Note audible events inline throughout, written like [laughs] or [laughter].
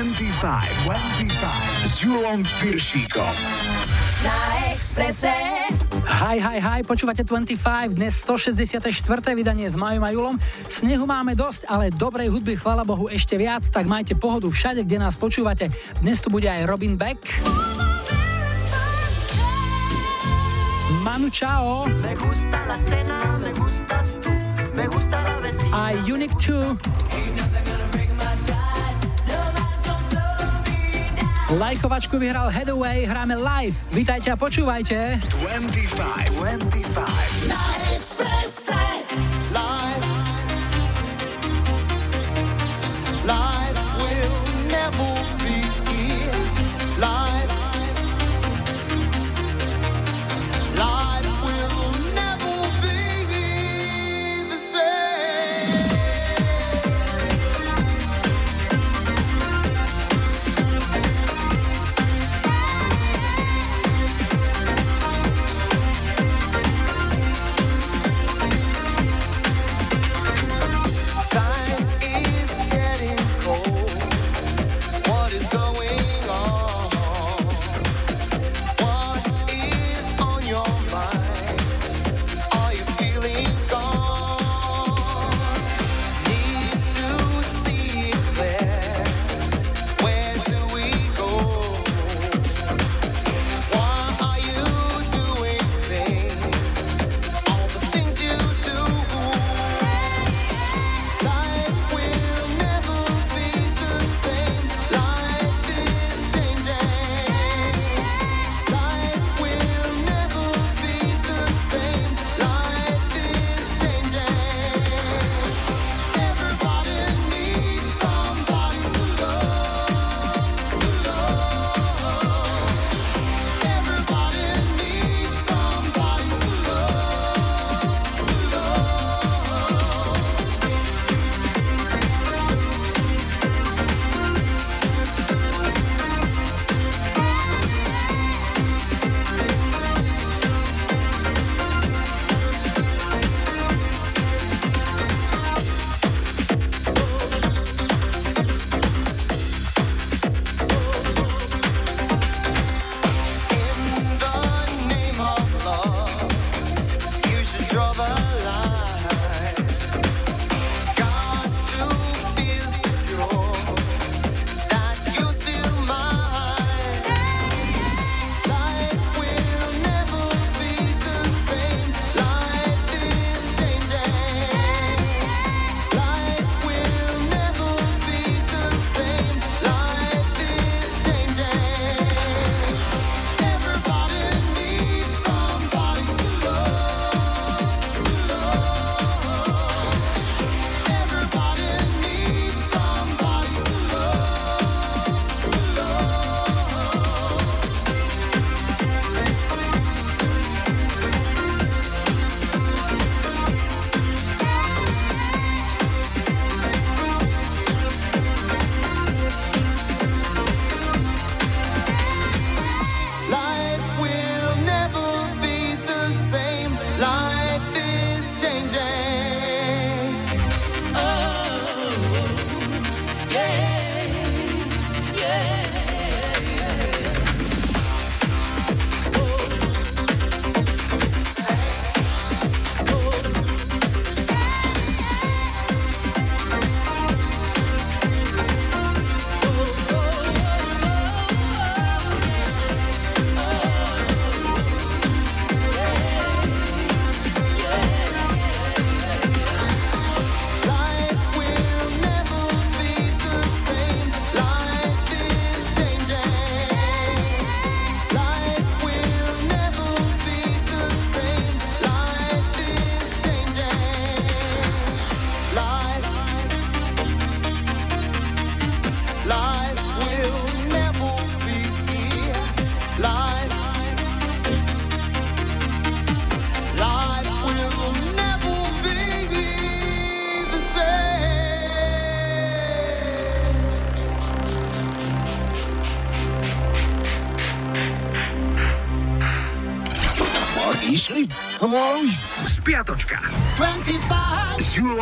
25, 25 s Julom Piršíkom. Na Exprese. Hi, hi, hi, počúvate 25, dnes 164. vydanie s Majom a Julom. Snehu máme dosť, ale dobrej hudby, chvala Bohu, ešte viac, tak majte pohodu všade, kde nás počúvate. Dnes tu bude aj Robin Beck. Manu Chao. Me gusta la cena, me gustas tú, me gusta la vecina. A Unique 2. Lajkovačku vyhral Headaway, hráme live. Vítajte a počúvajte. 25, 25. Na Live.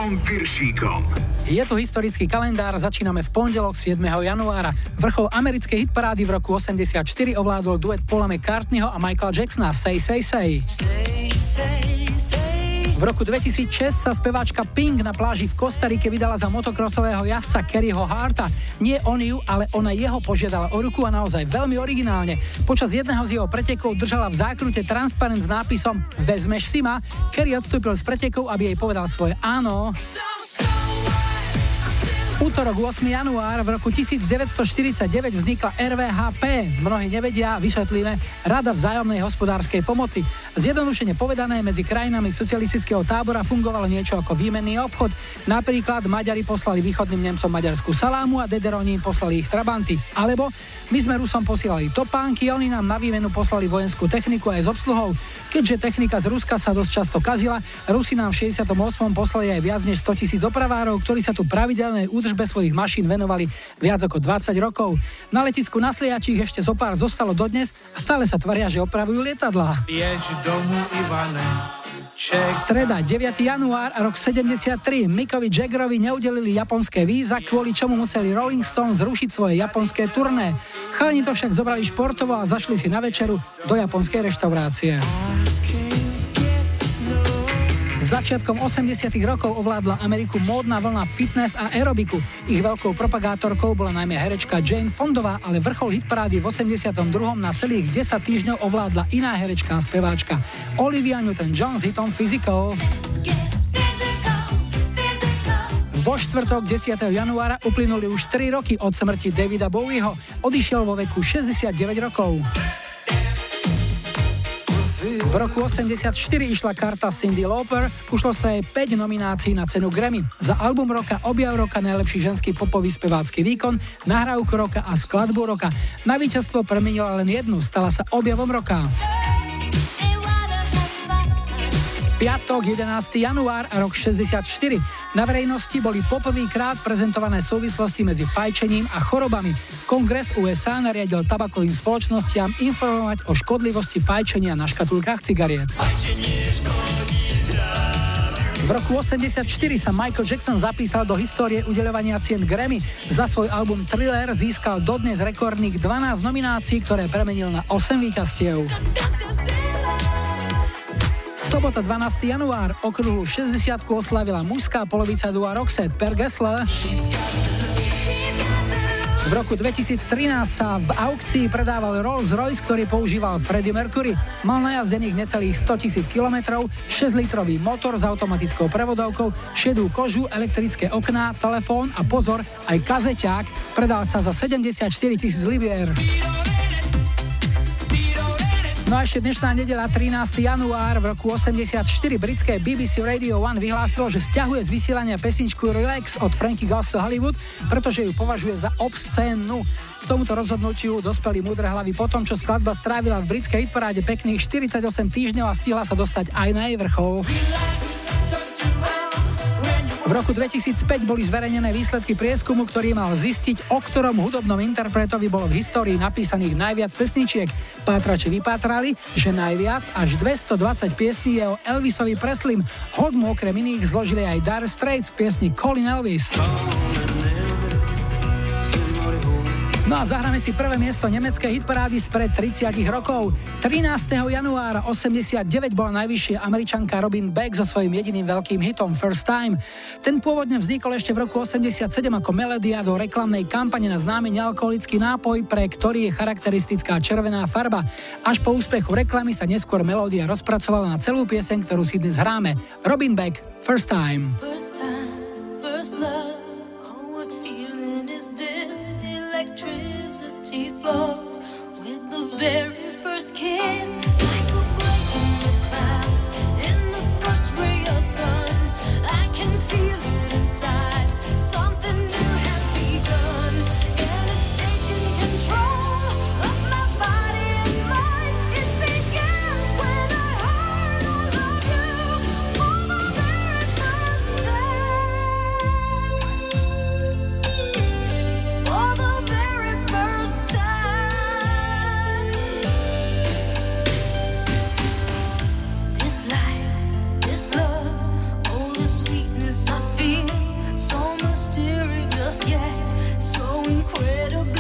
S Julom Piršíkom. Je tu historický kalendár, začíname v pondelok 7. januára. Vrchol americkej hitparády v roku 84 ovládol duet Paula McCartneyho a Michaela Jacksona Say Say Say. V roku 2006 sa speváčka Pink na pláži v Kostarike vydala za motokrosového jazdca Kerryho Harta. Nie on ju, ale ona jeho požiadala o ruku a naozaj veľmi originálne. Počas jedného z jeho pretekov držala v zákrute transparent s nápisom Vezmeš si ma. Kerry odstúpil z pretekov, aby jej povedal svoje áno. Útorok 8. január v roku 1949 vznikla RVHP. Mnohí nevedia, vysvetlíme, Rada vzájomnej hospodárskej pomoci. Zjednodušene povedané, medzi krajinami socialistického tábora fungovalo niečo ako výmenný obchod. Napríklad Maďari poslali východným Nemcom maďarskú salámu a Dederoni im poslali ich trabanty. Alebo my sme Rusom posielali topánky, oni nám na výmenu poslali vojenskú techniku aj s obsluhou. Keďže technika z Ruska sa dosť často kazila, Rusi nám v 68. poslali aj viac než 100 tisíc opravárov, ktorí sa tu pravidelnej údržbe svojich mašín venovali viac ako 20 rokov. Na letisku na Sliačích ešte zo pár zostalo dodnes a stále sa tvaria, že opravujú lietadlá. Biež domu, Ivane. Streda, 9. január, rok 73. Mikovi Jaggerovi neudelili japonské víza, kvôli čomu museli Rolling Stones zrušiť svoje japonské turné. Chalani to však zobrali športovo a zašli si na večeru do japonskej reštaurácie. Začiatkom 80 rokov ovládla Ameriku módna vlna fitness a aerobiku. Ich veľkou propagátorkou bola najmä herečka Jane Fondová, ale vrchol hitparády v 82. na celých 10 týždňov ovládla iná herečka a speváčka Olivia Newton-John s hitom Physical. Vo štvrtok 10. januára uplynuli už 3 roky od smrti Davida Bowieho. Odišiel vo veku 69 rokov. V roku 84 išla karta Cindy Lauper, ušlo sa jej 5 nominácií na cenu Grammy. Za album roka, objav roka, najlepší ženský popový spevácky výkon, nahrávku roka a skladbu roka. Na víťazstvo premenila len jednu, stala sa objavom roka. Piatok, 11. január, rok 64. Na verejnosti boli poprvýkrát prezentované súvislosti medzi fajčením a chorobami. Kongres USA nariadil tabakovým spoločnostiam informovať o škodlivosti fajčenia na škatulkách cigariet. V roku 84 sa Michael Jackson zapísal do histórie udeľovania cien Grammy. Za svoj album Thriller získal dodnes rekordných 12 nominácií, ktoré premenil na 8 víťazstiev. Sobota 12. január, okruhu 60 oslavila mužská polovica dua Roxette Per Gessler. V roku 2013 sa v aukcii predával Rolls Royce, ktorý používal Freddie Mercury. Mal najazdených necelých 100 tisíc kilometrov, 6-litrový motor s automatickou prevodovkou, šedú kožu, elektrické okná, telefón a pozor, aj kazeťák. Predal sa za 74 tisíc libier. No a ešte dnešná nedela 13. január v roku 84 britské BBC Radio 1 vyhlásilo, že stiahuje z vysielania pesničku Relax od Frankie Goes to Hollywood, pretože ju považuje za obscénnu. K tomuto rozhodnutiu dospeli múdre hlavy po tom, čo skladba strávila v britskej hitparáde pekných 48 týždňov a stihla sa dostať aj na jej vrchol. V roku 2005 boli zverejnené výsledky prieskumu, ktorý mal zistiť, o ktorom hudobnom interpretovi bolo v histórii napísaných najviac pesničiek. Pátrači vypátrali, že najviac až 220 piesní je o Elvisovi Preslim. Hod mu okrem iných zložili aj Dire Straits v piesni Colin Elvis. No a zahráme si prvé miesto nemeckej hitparády spred 30 rokov. 13. januára 89 bola najvyššie američanka Robin Beck so svojím jediným veľkým hitom First Time. Ten pôvodne vznikol ešte v roku 87 ako melodia do reklamnej kampane na známy nealkoholický nápoj, pre ktorý je charakteristická červená farba. Až po úspechu reklamy sa neskôr melódia rozpracovala na celú pieseň, ktorú si dnes hráme. Robin Beck, First Time. First time, first love, oh, what feeling is this? Electricity flows with the very first kiss. Like a in the clouds, in the first ray of sun. I can feel it inside. Incredible.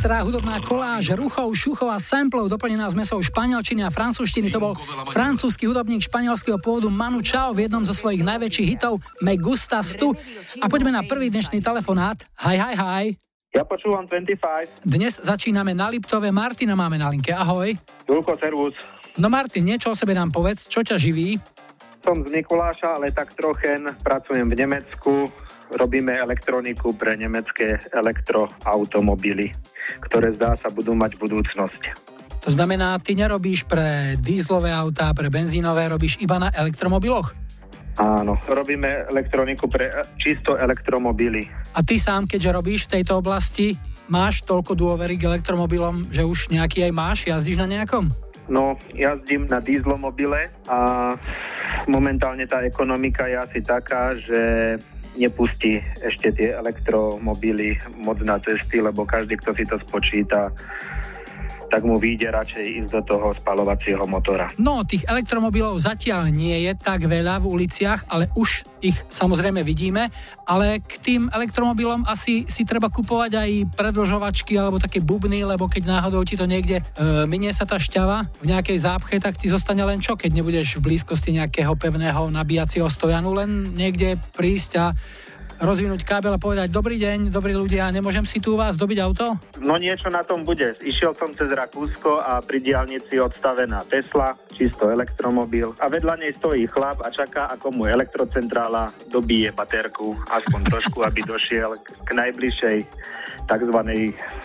Pestrá hudobná koláž ruchov, šuchov a samplov doplnená zmesou španielčiny a francúzštiny. To bol francúzsky hudobník španielského pôvodu Manu Chao v jednom zo svojich najväčších hitov Me Gustas Tu. A poďme na prvý dnešný telefonát. Hi, hi, hi. Ja počúvam 25. Dnes začíname na Liptove. Martina máme na linke. Ahoj. Julko, servus. No Martin, niečo o sebe nám povedz. Čo ťa živí? Som z Mikuláša, ale tak trochen pracujem v Nemecku. Robíme elektroniku pre nemecké elektroautomobily, ktoré zdá sa budú mať budúcnosť. To znamená, ty nerobíš pre dízlové autá, pre benzínové, robíš iba na elektromobiloch? Áno, robíme elektroniku pre e, čisto elektromobily. A ty sám, keďže robíš v tejto oblasti, máš toľko dôvery k elektromobilom, že už nejaký aj máš, jazdíš na nejakom? No, jazdím na dízlomobile a momentálne tá ekonomika je asi taká, že nepustí ešte tie elektromobily moc na cesty, lebo každý, kto si to spočíta, tak mu vyjde radšej ísť do toho spalovacieho motora. No, tých elektromobilov zatiaľ nie je tak veľa v uliciach, ale už ich samozrejme vidíme, ale k tým elektromobilom asi si treba kupovať aj predlžovačky alebo také bubny, lebo keď náhodou ti to niekde e, minie sa tá šťava v nejakej zápche, tak ti zostane len čo, keď nebudeš v blízkosti nejakého pevného nabíjacieho stojanu, len niekde prísť a rozvinúť kábel a povedať dobrý deň, dobrí ľudia, nemôžem si tu u vás dobiť auto? No niečo na tom bude. Išiel som cez Rakúsko a pri diálnici odstavená Tesla, čisto elektromobil a vedľa nej stojí chlap a čaká, ako mu elektrocentrála dobije baterku, aspoň trošku, aby došiel k najbližšej tzv.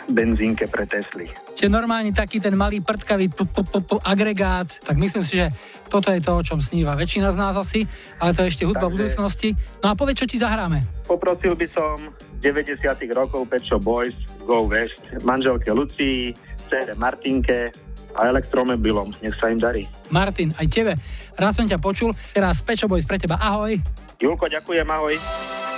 benzínke pre Tesly. Čiže normálne taký ten malý prtkavý p- p- p- p- agregát, tak myslím si, že toto je to, o čom sníva väčšina z nás asi, ale to je ešte hudba Takže- budúcnosti. No a povedz, čo ti zahráme. Poprosil by som 90 rokov Pet Shop Boys, Go West, manželke Lucii, cére Martinke a elektromobilom. Nech sa im darí. Martin, aj tebe. Rád som ťa počul. Teraz Pečo Boys pre teba. Ahoj. Julko, ďakujem, ahoj.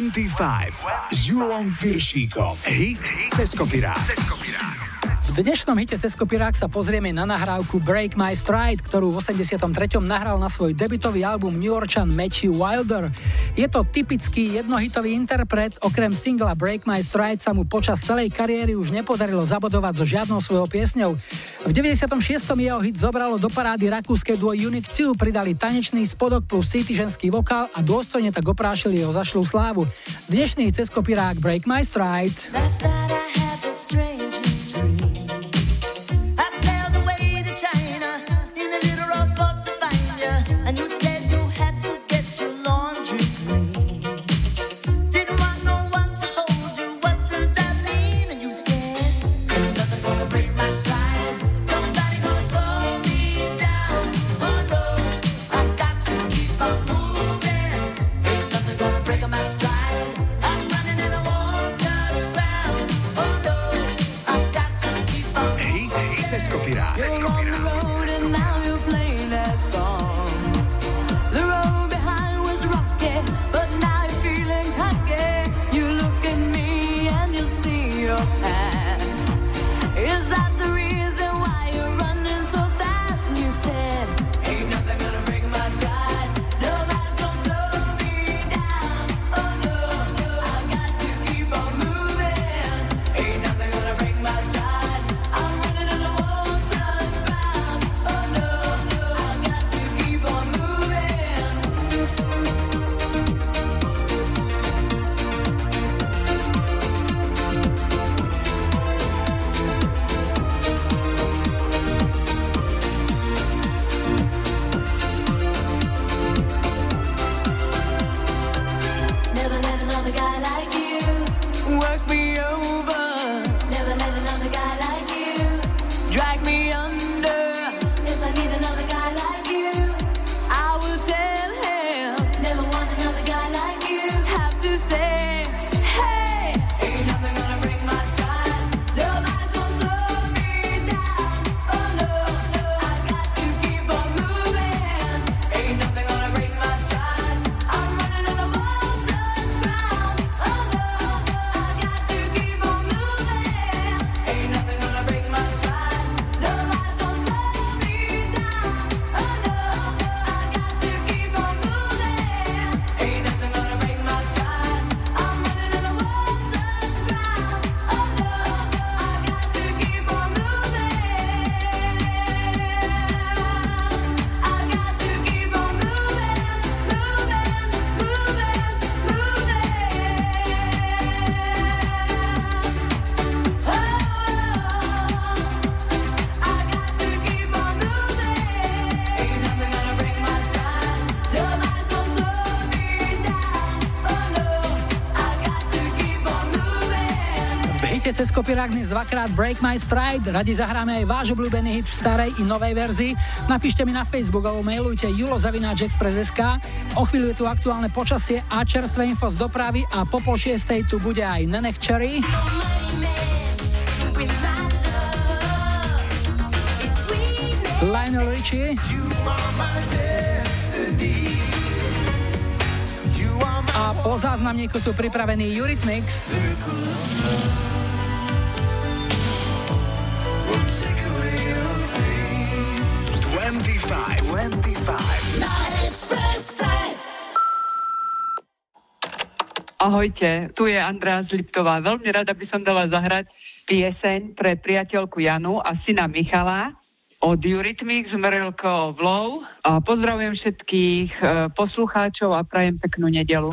25 s Julom Piršíkom. Hit cez kopirát. V dnešnom hite cez kopirák sa pozrieme na nahrávku Break My Stride, ktorú v 83. nahral na svoj debutový album New Yorkčan Matthew Wilder. Je to typický jednohitový interpret, okrem singla Break My Stride sa mu počas celej kariéry už nepodarilo zabodovať so žiadnou svojou piesňou. V 96. jeho hit zobralo do parády rakúske duo Unique 2, pridali tanečný spodok plus city ženský vokál a dôstojne tak oprášili jeho zašlú slávu. Dnešný cez kopirák Break My Stride. Kopirák dnes dvakrát Break My Stride. Radi zahráme aj váš obľúbený hit v starej i novej verzii. Napíšte mi na Facebook alebo mailujte julozavináčexpress.sk. O chvíľu je tu aktuálne počasie a čerstvé info z dopravy a po pol šiestej tu bude aj Nenech Cherry. Lionel Richie. A po záznamníku tu pripravený Eurythmics. Ahojte, tu je Andrea z. Veľmi rada by som dala zahrať pieseň pre priateľku Janu a syna Michala od Eurythmics Mrelko Vlov. A pozdravujem všetkých e, poslucháčov a prajem peknú nedelu.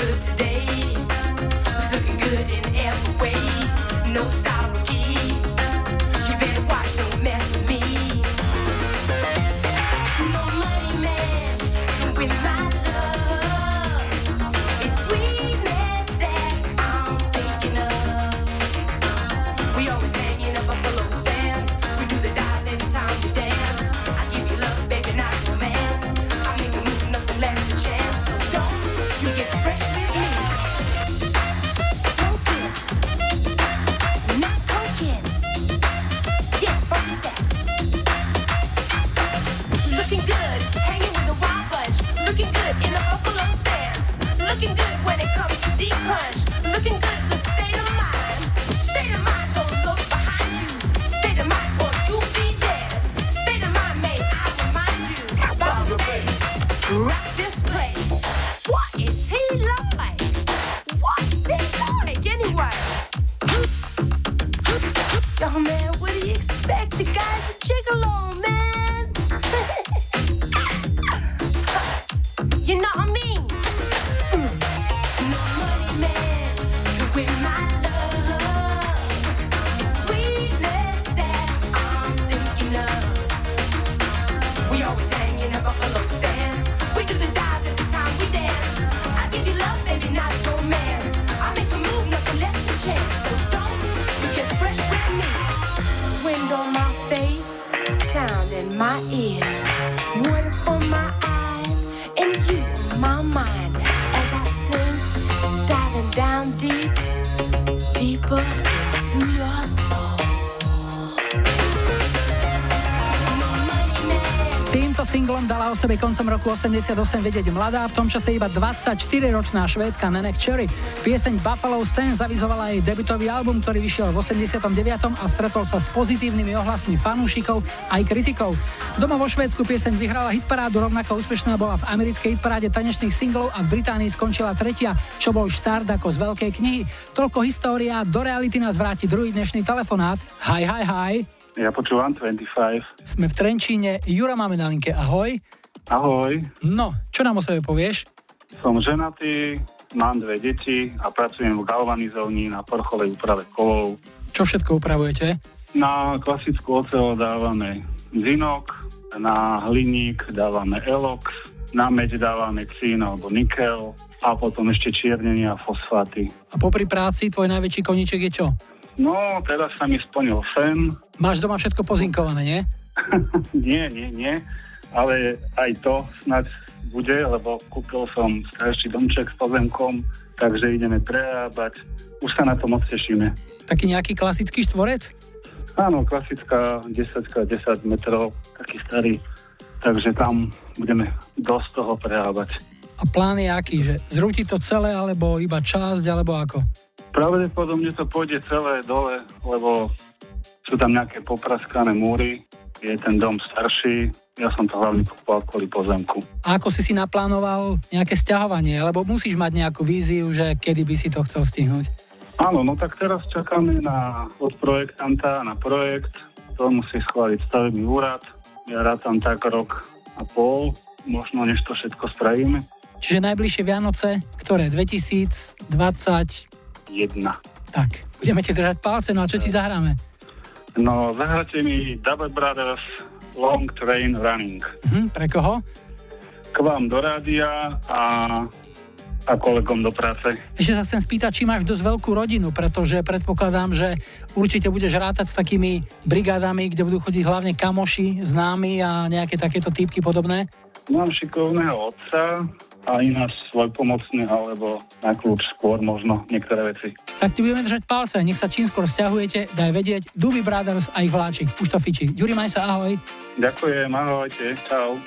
Good today? O sebe koncom roku 88 vedieť mladá, v tom čase iba 24-ročná švédka Nenek Cherry. Pieseň Buffalo Stan zavizovala jej debutový album, ktorý vyšiel v 89. a stretol sa s pozitívnymi ohlasmi fanúšikov aj kritikov. Doma vo Švédsku pieseň vyhrala hitparádu, rovnako úspešná bola v americkej hitparáde tanečných singlov a v Británii skončila tretia, čo bol štart ako z veľkej knihy. Toľko história, do reality nás vráti druhý dnešný telefonát. Hi, hi, hi. Ja počúvam 25. Sme v Trenčíne, Jura máme na linke, ahoj. Ahoj, No, čo nám o sebe povieš? som ženatý, mám dve deti a pracujem v galvanizovni na porchovej úprave kovov. Čo všetko upravujete? Na klasickú ocel dávame zinok, na hliník dávame elox, na meď dávame cín alebo nikel a potom ešte čiernenie a fosfáty. A popri práci tvoj najväčší koníček je čo? No, teraz sa mi splnil sen. Máš doma všetko pozinkované, nie? [laughs] nie, nie, nie, ale aj to snad bude, lebo kúpil som starší domček s pozemkom, takže ideme prerábať. Už sa na to moc tešíme. Taký nejaký klasický štvorec? Áno, klasická 10x10 metrov, taký starý. Takže tam budeme dosť toho prerábať. A plán je aký, že zrúti to celé, alebo iba časť, alebo ako? Pravdepodobne to pôjde celé dole, lebo sú tam nejaké popraskané múry, je ten dom starší, ja som to hlavne kupoval kvôli pozemku. A ako si si naplánoval nejaké sťahovanie? Lebo musíš mať nejakú víziu, že kedy by si to chcel stihnúť. Áno, no tak teraz čakáme na, od projektanta na projekt, to musí schváliť stavebný úrad. Ja rátam tak rok a pol, možno než to všetko spravíme. Čiže najbližšie Vianoce, ktoré? 2021. Jedna. Tak, budeme ti držať palce, no a čo ti zahráme? No, zahráte mi Double Brothers Long Train Running. Hm, pre koho? K vám do rádia a, a kolegom do práce. Ešte sa chcem spýtať, či máš dosť veľkú rodinu, pretože predpokladám, že určite budeš rátať s takými brigádami, kde budú chodiť hlavne kamoši, známi a nejaké takéto typky podobné. Mám šikovného otca a ináč svoj pomocný alebo na kľúč skôr možno niektoré veci. Tak ti budeme držať palce, nech sa čím skôr stiahujete, daj vedieť Duby Brothers a ich vláčik. Už to fičí. Ďuri, maj sa, ahoj. Ďakujem, ahojte, čau.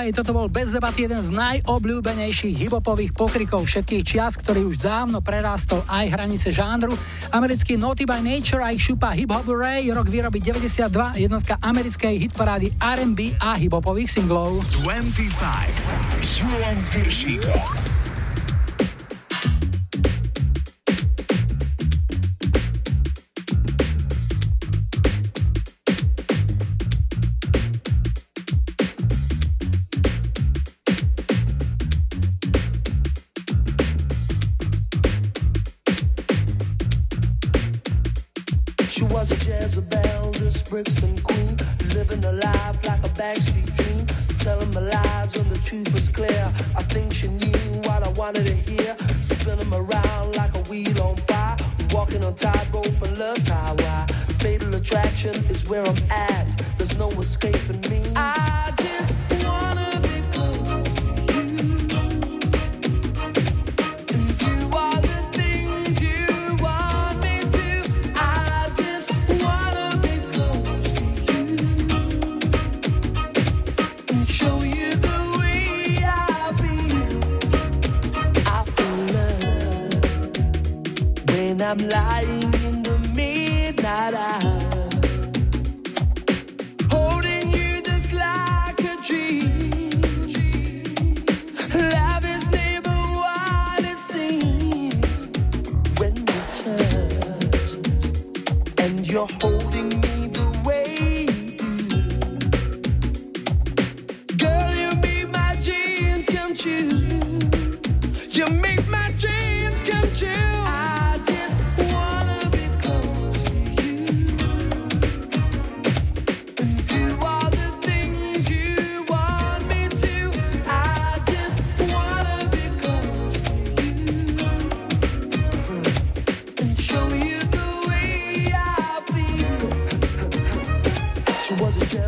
ďalej, toto bol bez debaty jeden z najobľúbenejších hibopových pokrikov všetkých čias, ktorý už dávno prerástol aj hranice žánru. Americký Naughty by Nature a ich šupa Hip Hop Ray, rok výroby 92, jednotka americkej hitparády R&B a hibopových singlov. 25.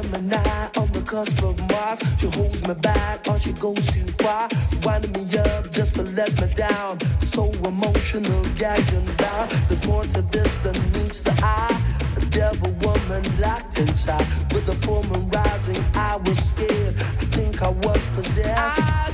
Gemini on the cusp of Mars. She holds me back or she goes too far. Winding me up just to let me down. So emotional, gagging down. There's more to this than meets the eye. A devil woman locked inside. With the full moon rising, I was scared. I think I was possessed. I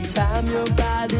time your body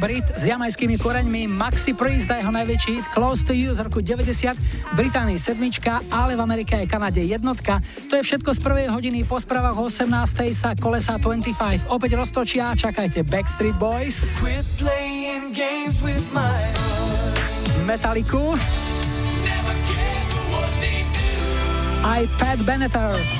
Brit s jamajskými koreňmi. Maxi Priest a jeho najväčší hit Close to You z roku 90, v Británii sedmička, ale v Amerike aj Kanade jednotka. To je všetko z prvej hodiny, po správach o 18. sa kolesa 25 opäť roztočia, čakajte Backstreet Boys, Metalliku, aj Pat Benatar.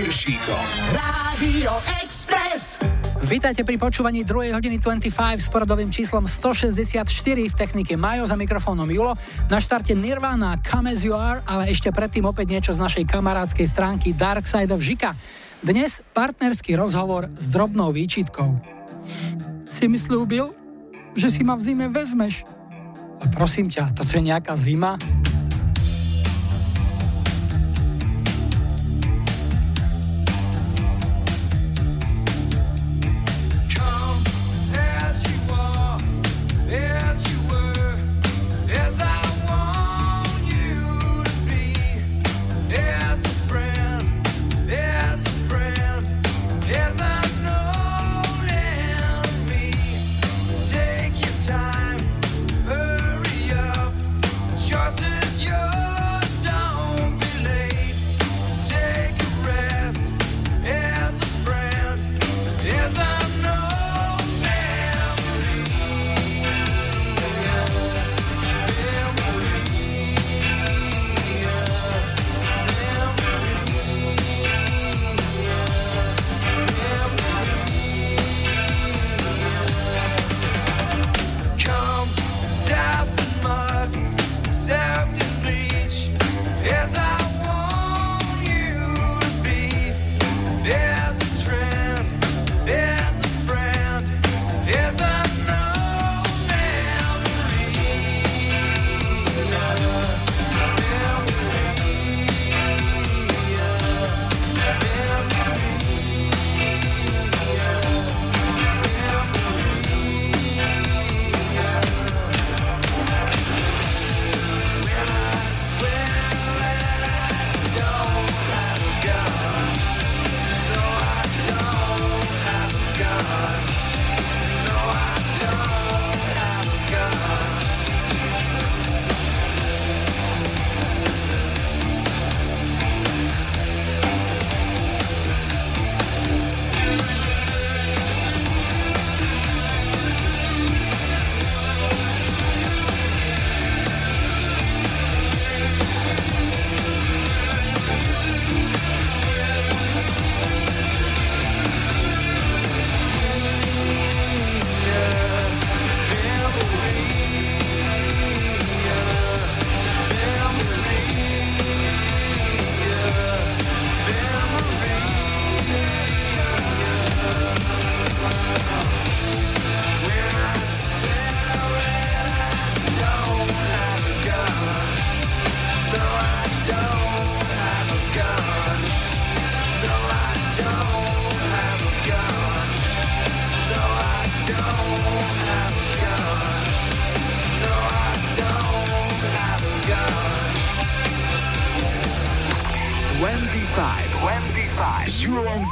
Piršíkom. Radio Express. Vítajte pri počúvaní 2. hodiny 25 s poradovým číslom 164 v technike Majo za mikrofónom Julo. Na štarte Nirvana, Come As You Are, ale ešte predtým opäť niečo z našej kamarádskej stránky Dark Side of Žika. Dnes partnerský rozhovor s drobnou výčitkou. Si mi slúbil, že si ma v zime vezmeš. A prosím ťa, toto je nejaká zima?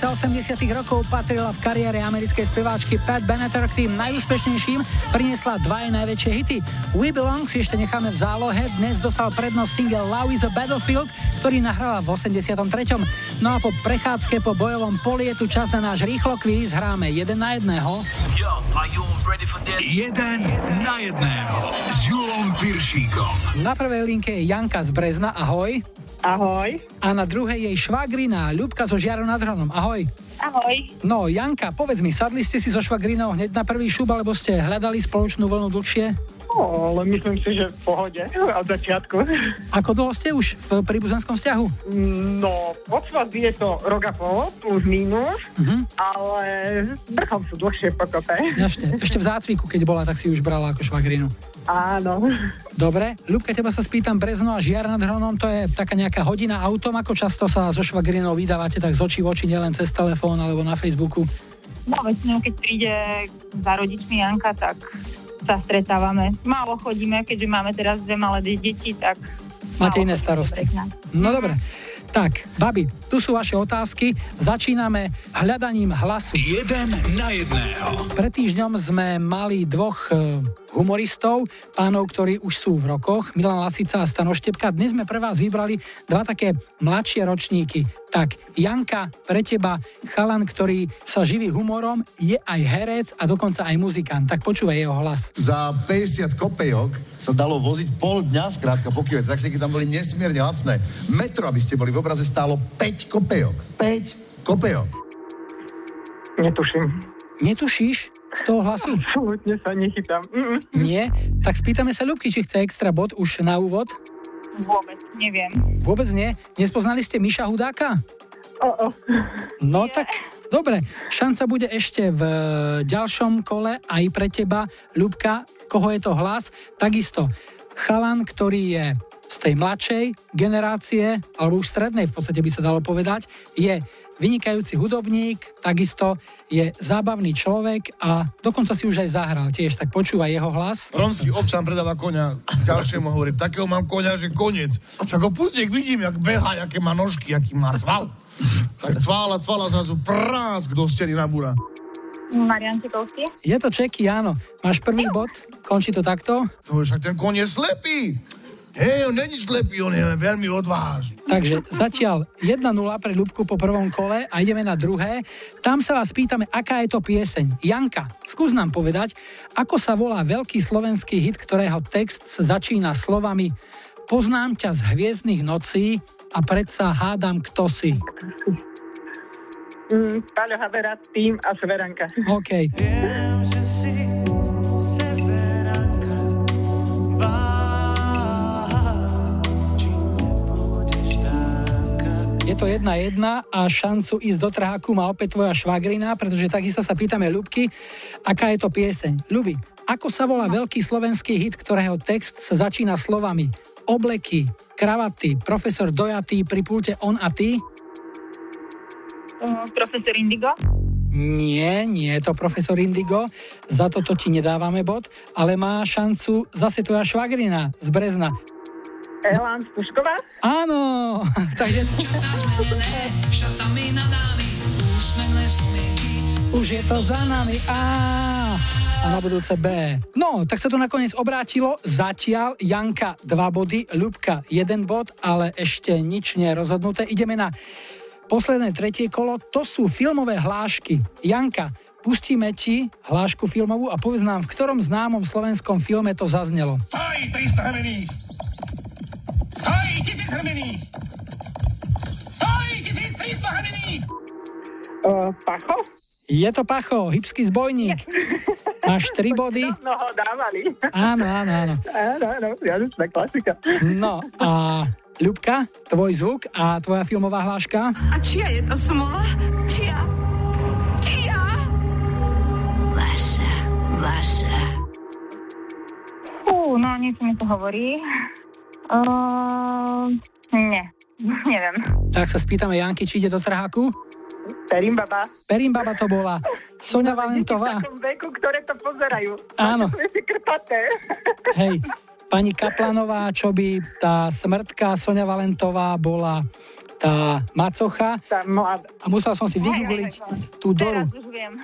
Polovica 80 rokov patrila v kariére americkej speváčky Pat Benatar k tým najúspešnejším, priniesla dva jej najväčšie hity. We Belong si ešte necháme v zálohe, dnes dostal prednosť single Love is a Battlefield, ktorý nahrala v 83. No a po prechádzke po bojovom poli je tu čas na náš rýchlo kvíz, hráme jeden na jedného. Yo, are you ready for this? Jeden na jedného s Julom Piršíkom. Na prvej linke je Janka z Brezna, ahoj. Ahoj. A na druhej jej švagrina, Ľubka zo Žiaru nad Hronom, ahoj. Ahoj. No, Janka, povedz mi, sadli ste si so švagrinou hneď na prvý šup, alebo ste hľadali spoločnú vlnu dlhšie? O, ale myslím si, že v pohode [laughs] od začiatku. Ako dlho ste už v príbuzenskom vzťahu? No, od svadby je to rok a pol, plus minus, Mhm. ale vrchom sú dlhšie pokope. Jasne, ešte v zácviku, keď bola, tak si už brala ako švagrinu. Áno. Dobre, Ľubka, teba sa spýtam, Brezno a Žiar nad Hronom, to je taká nejaká hodina autom, ako často sa so švagrinou vydávate tak z očí v oči, nielen cez telefón alebo na Facebooku. No väčšinou, keď príde za rodičmi Janka, tak sa stretávame. Málo chodíme, keďže máme teraz dve malé de- deti, tak... Máte iné starosti. No dobre. Tak, babi, tu sú vaše otázky. Začíname hľadaním hlasu. Jeden na jedného. Pred týždňom sme mali dvoch e, humoristov, pánov, ktorí už sú v rokoch, Milan Lasica a Stano Štepka. Dnes sme pre vás vybrali dva také mladšie ročníky. Tak, Janka, pre teba chalan, ktorý sa živí humorom, je aj herec a dokonca aj muzikant. Tak počúvaj jeho hlas. Za 50 kopejok sa dalo voziť pol dňa skrátka po kilometri. Taxíky tam boli nesmierne lacné. Metro, aby ste boli v obraze, stálo 5 kopejok. 5 kopejok. Netuším. Netušíš z toho hlasu? Absolutne sa nechytám. Mm-mm. Nie? Tak spýtame sa Ľubky, či chce extra bod už na úvod. Vôbec, neviem. Vôbec nie? Nespoznali ste Miša Hudáka? O, o. No tak, dobre. Šanca bude ešte v ďalšom kole aj pre teba, Ľubka. Koho je to hlas? Takisto chalan, ktorý je z tej mladšej generácie, alebo už strednej v podstate by sa dalo povedať, je vynikajúci hudobník, takisto je zábavný človek a dokonca si už aj zahral tiež, tak počúvaj jeho hlas. Romský občan predáva konia ďalšiemu hovorí, takého mám konia, že koniec. Však ho pustím, vidím, jak beha, aké má nožky, aký má sval. Tak cvála, cvála, zrazu prásk do steny nabúra. Marian? Je to Čeky, áno. Máš prvý bod, končí to takto. No, však ten kon je slepý. Hej, on není slepý, on je len veľmi odvážny. Takže zatiaľ 1-0 pre Ľubku po prvom kole a ideme na druhé. Tam sa vás pýtame, aká je to pieseň. Janka, skús nám povedať, ako sa volá veľký slovenský hit, ktorého text sa začína slovami Poznám ťa z hviezdnych nocí a predsa hádam, kto si. Mm, Paľo Habera, tým a Severanka. OK. Viem, že si Je to jedna jedna a šancu ísť do trháku má opäť tvoja švagrina, pretože takisto sa pýtame Ľubky, aká je to pieseň. Ľubi, ako sa volá veľký slovenský hit, ktorého text sa začína slovami obleky, kravaty, profesor dojatý pri pulte on a ty? Uh, profesor Indigo? Nie, nie je to profesor Indigo, za toto ti nedávame bod, ale má šancu zase tvoja švagrina z Brezna. Elán Stušková? Áno, [laughs] takže už je to za nami. A, a na budúce B. No, tak sa to nakoniec obrátilo. Zatiaľ Janka 2 body, Ľubka 1 bod, ale ešte nič nie je rozhodnuté. Ideme na posledné tretie kolo. To sú filmové hlášky. Janka, pustíme ti hlášku filmovú a povedz nám, v ktorom známom slovenskom filme to zaznelo. Stoj, 300 hrmených! Stoj, 1000 hrmených! Stoj, 1300 hrmených! Uh, Pacho? Je to Pacho, hybský zbojník. [laughs] Máš 3 body. No, ho dávali. Áno, áno, áno. Áno, áno, jazyčná klasika. No a Ľubka, tvoj zvuk a tvoja filmová hláška? A čia je to smola? Čia? Čia? Vaša, vaša. Fú, no niečo mi to hovorí. Uh, nie, [laughs] neviem. Tak sa spýtame Janky, či ide do trháku? Perimbaba. Perimbaba to bola. Sonia [laughs] Valentová. V takom veku, ktoré to pozerajú. Áno. Si krpaté. [laughs] Hej, pani Kaplanová, čo by tá smrtka Sonia Valentová bola tá macocha Tá mladá. a musel som si vygoogliť tú Doru.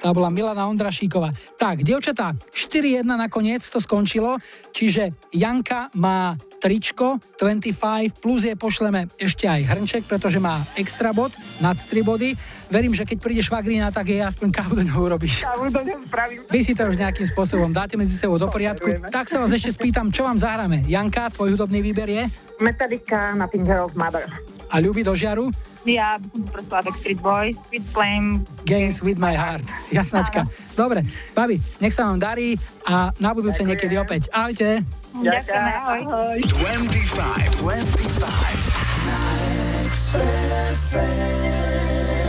Tá bola Milana Ondrašíková. Tak, dievčatá, 4-1 nakoniec to skončilo, čiže Janka má tričko 25, plus jej pošleme ešte aj hrnček, pretože má extra bod nad 3 body. Verím, že keď príde švagrina, tak jej aspoň kávu do ňoho urobíš. Kávu do ňoho spravím. Vy si to už nejakým spôsobom dáte medzi sebou do poriadku. Tak sa vás ešte spýtam, čo vám zahráme. Janka, tvoj hudobný výber je? Metallica, Nothing Else Matters. A ľubí do žiaru? Ja by som poprosila Backstreet Boys, Sweet Flame. Games with my heart. Jasnačka. Dobre, babi, nech sa vám darí a na budúce niekedy opäť. Ahojte. Ďakujeme, ahoj. 25, 25.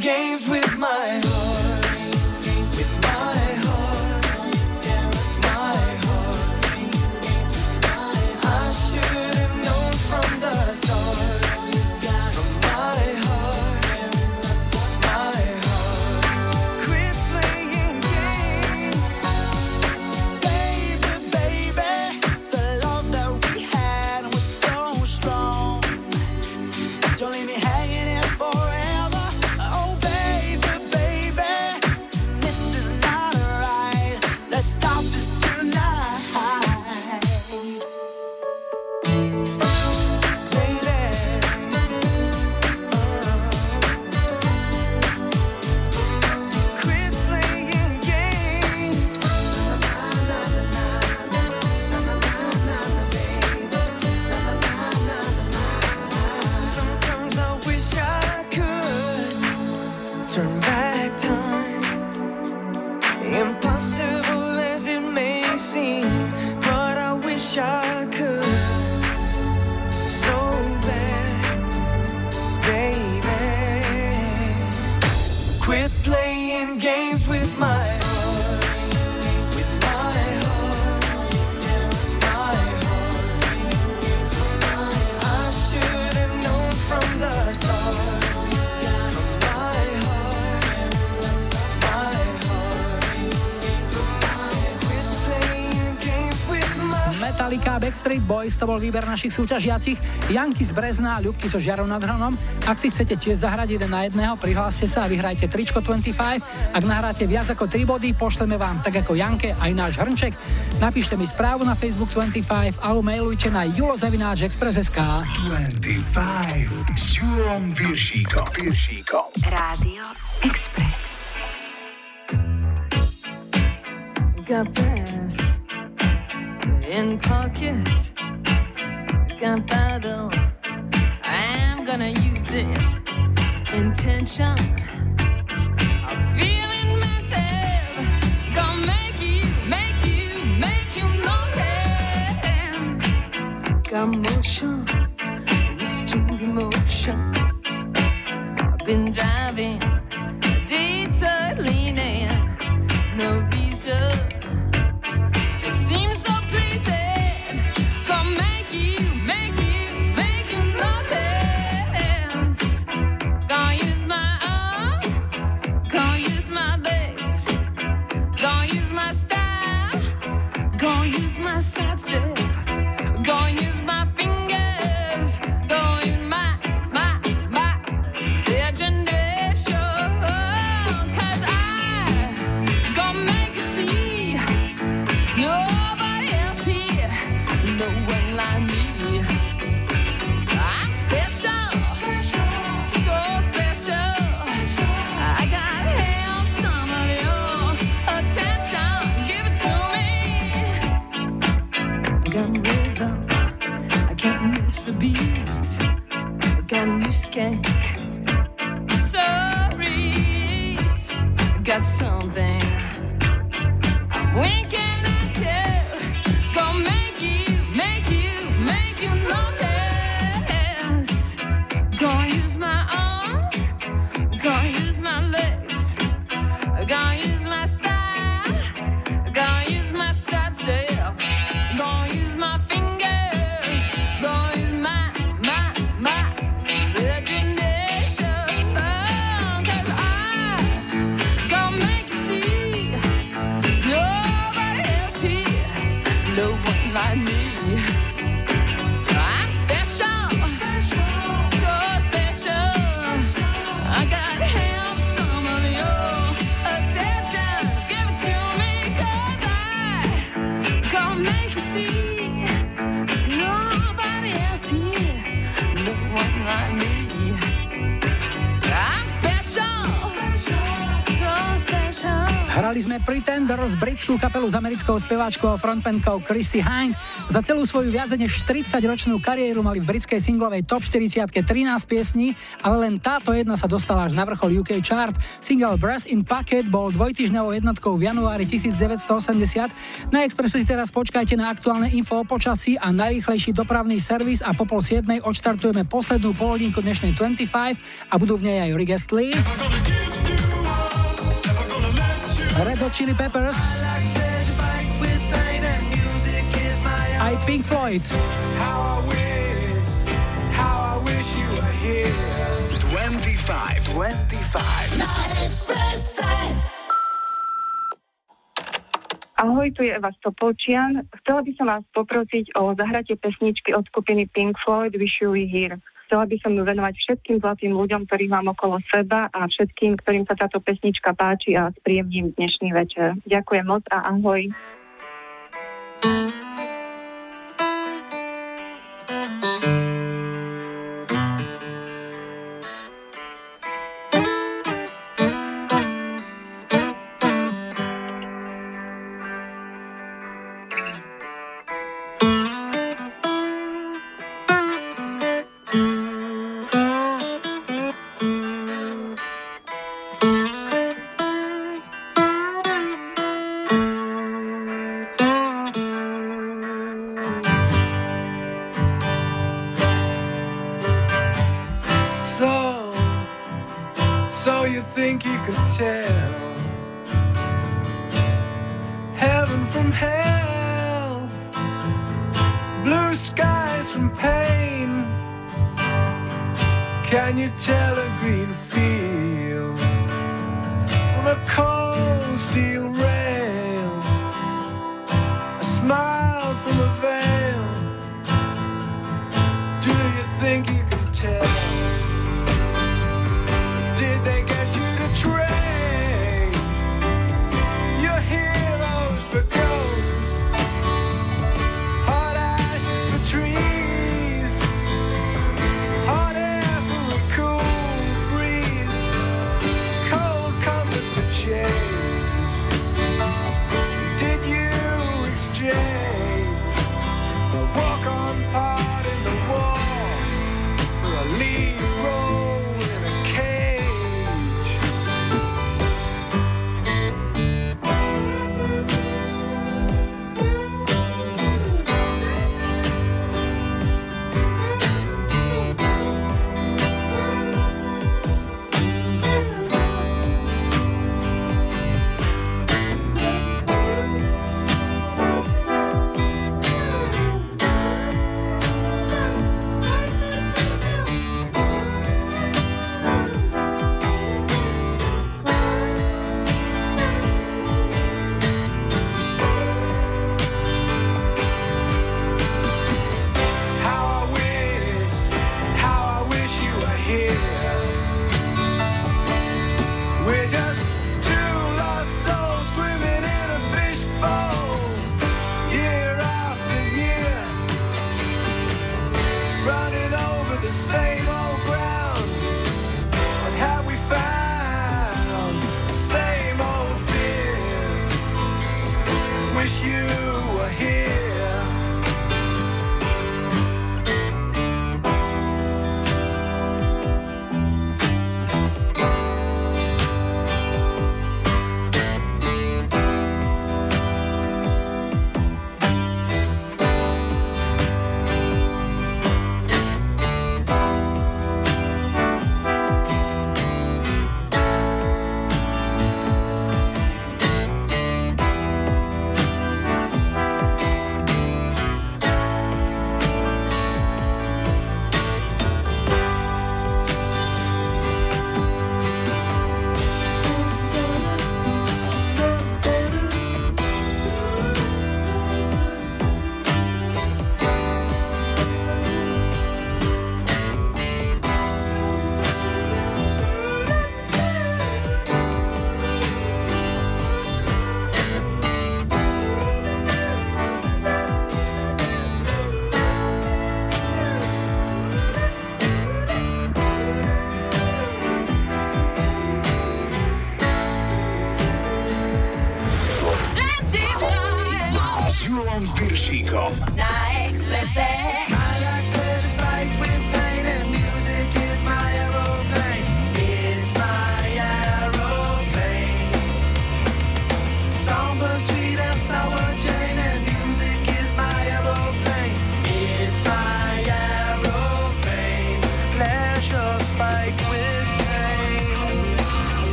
games with Boys to bol výber našich súťažiacich. Janky z Brezna a Ľubky so Žiarou nad Hronom. Ak si chcete tiež zahrať jeden na jedného, prihláste sa a vyhrajte tričko 25. Ak nahráte viac ako 3 body, pošleme vám tak ako Janke aj náš hrnček. Napíšte mi správu na Facebook 25 alebo mailujte na julozavináčexpress.sk 25 s Julom. Piršíkom. Rádio Express. Got can find can't miss a beat. Got new skank, sorry. Got something. When can I tell? Sme Pretenders, britskú kapelu s americkou speváčkou a frontmankou Chrissy Hind. Za celú svoju viac než 40-ročnú kariéru mali v britskej singlovej top 40 13 piesní, ale len táto jedna sa dostala až na vrchol UK chart. Single Brass in Pocket bol dvojtyžňovou jednotkou v januári 1980. Na Expresse si teraz počkajte na aktuálne info o počasí a najrýchlejší dopravný servis a po pol 7 odštartujeme poslednú polodinku dnešnej 25 a budú v nej aj Rick Astley. Red Hot Chili Peppers, aj Pink Floyd. How I wish, how I wish you were here. 25, 25. Ahoj, tu je Eva Stopolčian. Chcela by som vás poprosiť o zahratie pesničky od skupiny Pink Floyd Wish You Were Here chcela by som ju venovať všetkým zlatým ľuďom, ktorí mám okolo seba a všetkým, ktorým sa táto pesnička páči a spríjemním dnešný večer. Ďakujem moc a ahoj. thank you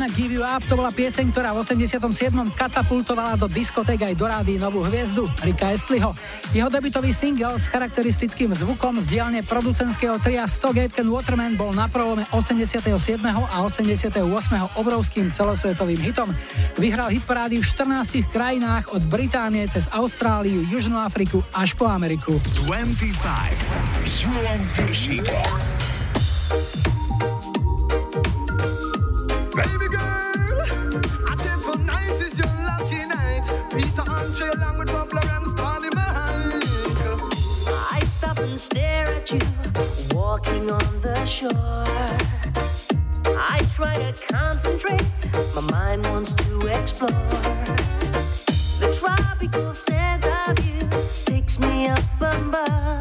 Gonna Give You Up to bola pieseň, ktorá v 87. katapultovala do diskoték aj do rády novú hviezdu, Rika Estliho. Jeho debutový single s charakteristickým zvukom z dielne producentského tria Stockgate Ken Waterman bol na prelome 87. a 88. obrovským celosvetovým hitom. Vyhral hitparády v 14 krajinách od Británie cez Austráliu, Južnú Afriku až po Ameriku. 25 Andre along with party Michael. I stop and stare at you walking on the shore. I try to concentrate, my mind wants to explore. The tropical scent of you takes me up above.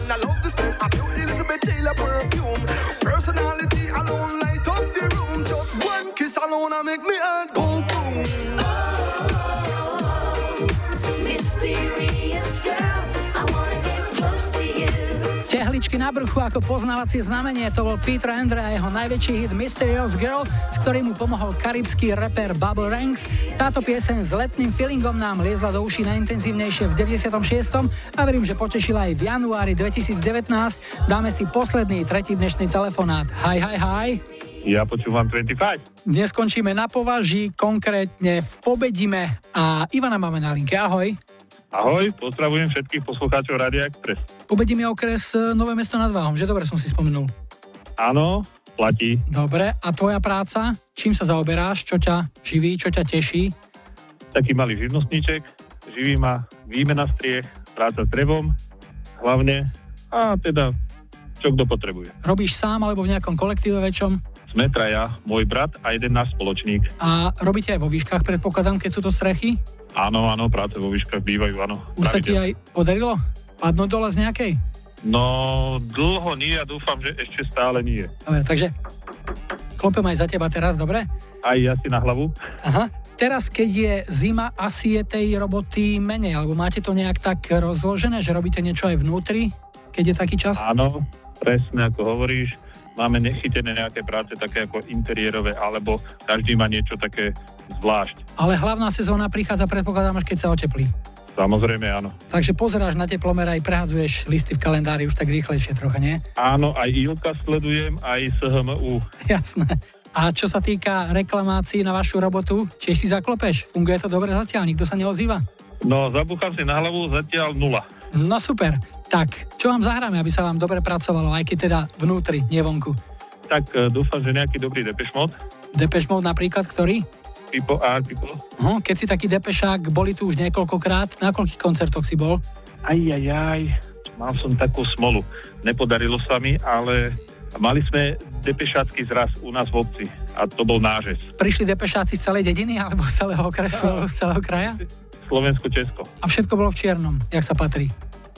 when I love this thing. I feel Elizabeth Taylor perfume. Personally. Na bruchu ako poznávacie znamenie, to bol Peter Andre a jeho najväčší hit Mysterious Girl, s ktorým mu pomohol karibský rapper Bubble Ranks. Táto pieseň s letným feelingom nám liezla do uší najintenzívnejšie v 96. a verím, že potešila aj v januári 2019. Dáme si posledný, tretí dnešný telefonát. Hi, hi, hi. Ja počúvam 25. Dnes skončíme na považi, konkrétne v Pobedime a Ivana máme na linke. Ahoj. Ahoj, pozdravujem všetkých poslucháčov Radia Express. Pobedíme okres e, Nové mesto nad Váhom, že dobre som si spomenul. Áno, platí. Dobre, a tvoja práca? Čím sa zaoberáš? Čo ťa živí? Čo ťa teší? Taký malý živnostníček, živí ma výmena striech, práca s drevom, hlavne, a teda, čo kto potrebuje. Robíš sám alebo v nejakom kolektíve väčšom? Sme traja, môj brat a jeden náš spoločník. A robíte aj vo výškach, predpokladám, keď sú to strechy? Áno, áno, práce vo výškach bývajú, áno. Už sa ti aj podarilo? Padnúť dole z nejakej? No, dlho nie a dúfam, že ešte stále nie. Dobre, takže klopem aj za teba teraz, dobre? Aj ja si na hlavu. Aha. Teraz, keď je zima, asi je tej roboty menej, alebo máte to nejak tak rozložené, že robíte niečo aj vnútri, keď je taký čas? Áno, presne ako hovoríš. Máme nechytené nejaké práce také ako interiérové, alebo každý má niečo také zvlášť. Ale hlavná sezóna prichádza, predpokladám, až keď sa oteplí. Samozrejme áno. Takže pozeráš na teplomer aj prehadzuješ listy v kalendári už tak rýchlejšie trocha, nie? Áno, aj ILKA sledujem, aj SHMU. Jasné. A čo sa týka reklamácií na vašu robotu, tiež si zaklopeš? Funguje to dobre zatiaľ? Nikto sa neozýva? No, zabúcham si na hlavu zatiaľ nula. No super. Tak, čo vám zahráme, aby sa vám dobre pracovalo, aj keď teda vnútri, nie vonku? Tak e, dúfam, že nejaký dobrý Depeche Mode. Depeche Mode napríklad, ktorý? People are people. Hm, keď si taký depešák, boli tu už niekoľkokrát. Na koľkých koncertoch si bol? Aj, aj, aj. Mal som takú smolu. Nepodarilo sa mi, ale mali sme depešácky zraz u nás v obci. A to bol nážez. Prišli depešáci z celej dediny alebo z celého okresu, alebo z celého kraja? Slovensko, Česko. A všetko bolo v čiernom, jak sa patrí.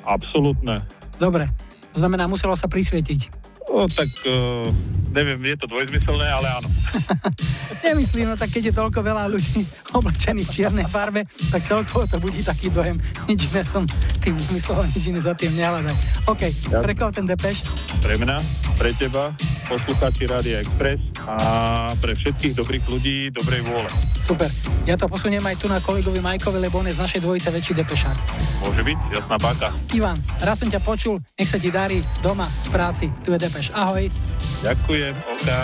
Absolútne. Dobre, to znamená, muselo sa prisvietiť. O, tak uh, neviem, je to dvojzmyselné, ale áno. [laughs] Nemyslím, no tak keď je toľko veľa ľudí [laughs] oblečených v čiernej farbe, tak celkovo to budí taký dojem. Nič iné som tým nemyslel, nič iné za tým nehľadal. OK, Ja- pre koho ten depeš? Pre mňa, pre teba, poslucháči Rádia Express a pre všetkých dobrých ľudí dobrej vôle. Super. Ja to posuniem aj tu na kolegovi Majkovi, lebo on je z našej dvojice väčší depešák. Môže byť, jasná páka. Ivan, rád som ťa počul, nech sa ti darí doma, v práci. Tu je Depeš. Ahoj. Ďakujem, Olka.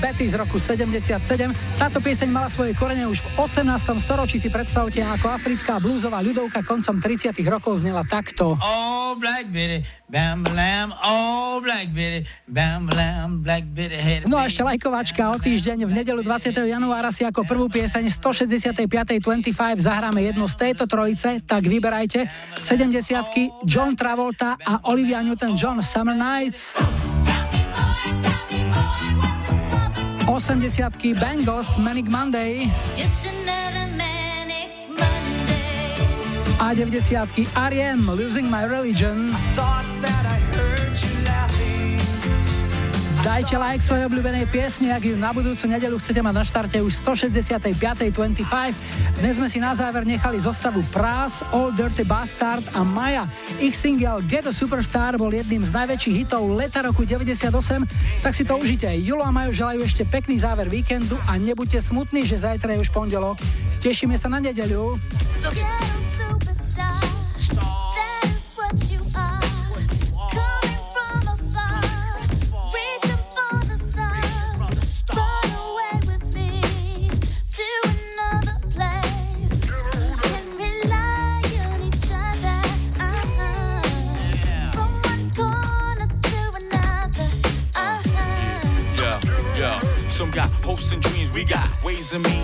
Betty z roku 77. Táto pieseň mala svoje korene už v 18. storočí si predstavte ako africká blúzová ľudovka koncom 30. rokov znela takto. Oh, Black Betty, bam lam. Oh, Black Betty, bam lam. Black Betty had a No a ešte lajkovačka o týždeň v nedelu 20. januára si ako prvú pieseň 165. 25 zahráme jednu z tejto trojice, tak vyberajte 70 John Travolta a Olivia Newton-John Summer Nights 80 Bangles Manic Monday a 90 R.E.M. Losing My Religion Dajte like svojej obľúbenej piesni, ak ju na budúcu nedelu chcete mať na štarte už 165.25. Dnes sme si na záver nechali zostavu Prás, All Dirty Bastard a Maja. Ich single Get a Superstar bol jedným z najväčších hitov leta roku 98, tak si to užite. Julo a Majo želajú ešte pekný záver víkendu a nebuďte smutní, že zajtra je už pondelok. Tešíme sa na nedeľu.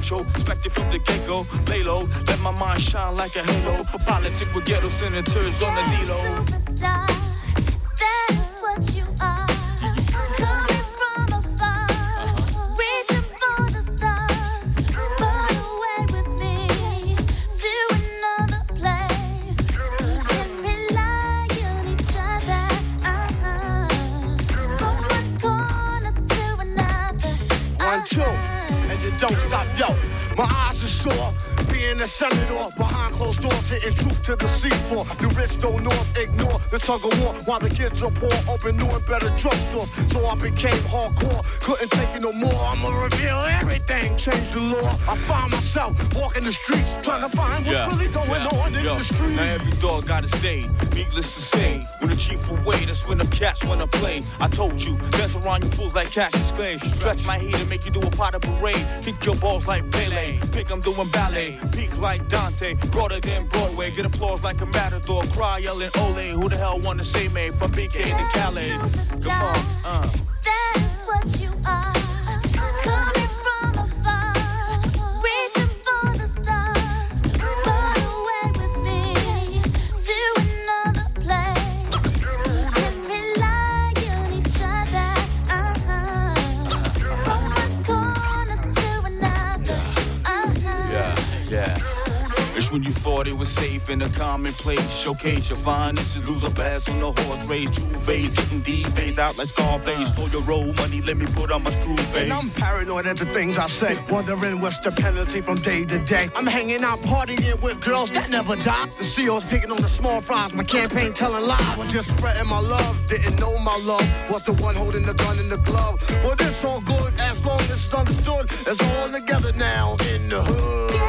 retro, expected from the get-go. Lay low, let my mind shine like a halo. For politics with ghetto senators on the D-Lo. One, Send it off behind closed doors hitting truth to the seafloor. The rich don't north ignore the tug of war while the kids are poor, open new and better drugstores. So I became hardcore, couldn't take it no more. I'ma reveal everything, change the law. I find myself walking the streets, trying to find what's really going on in Yo, the street. Now every dog got his day. Needless to say, when the chief away, that's when the cats wanna play. I told you, dance around you fools like Cassius Clay. Stretch my heat and make you do a pot of parade. Kick your balls like Pele. Pick 'em doing ballet. Peak like Dante. Broader than Broadway. Get applause like a matador. Cry yelling Ole. Who the hell wanna see me from BK to Calais? Come on, uh. Just when you thought it was safe in a commonplace, showcase your you lose a pass on the horse race. Two phase, getting D phase out like Scarface. Stole your roll money, let me put on my screw face. And I'm paranoid at the things I say, wondering what's the penalty from day to day. I'm hanging out partying with girls that never die. The CEO's picking on the small fries, my campaign telling lies. Was just spreading my love, didn't know my love was the one holding the gun in the glove. Well, this all good as long as it's understood. It's all together now in the hood.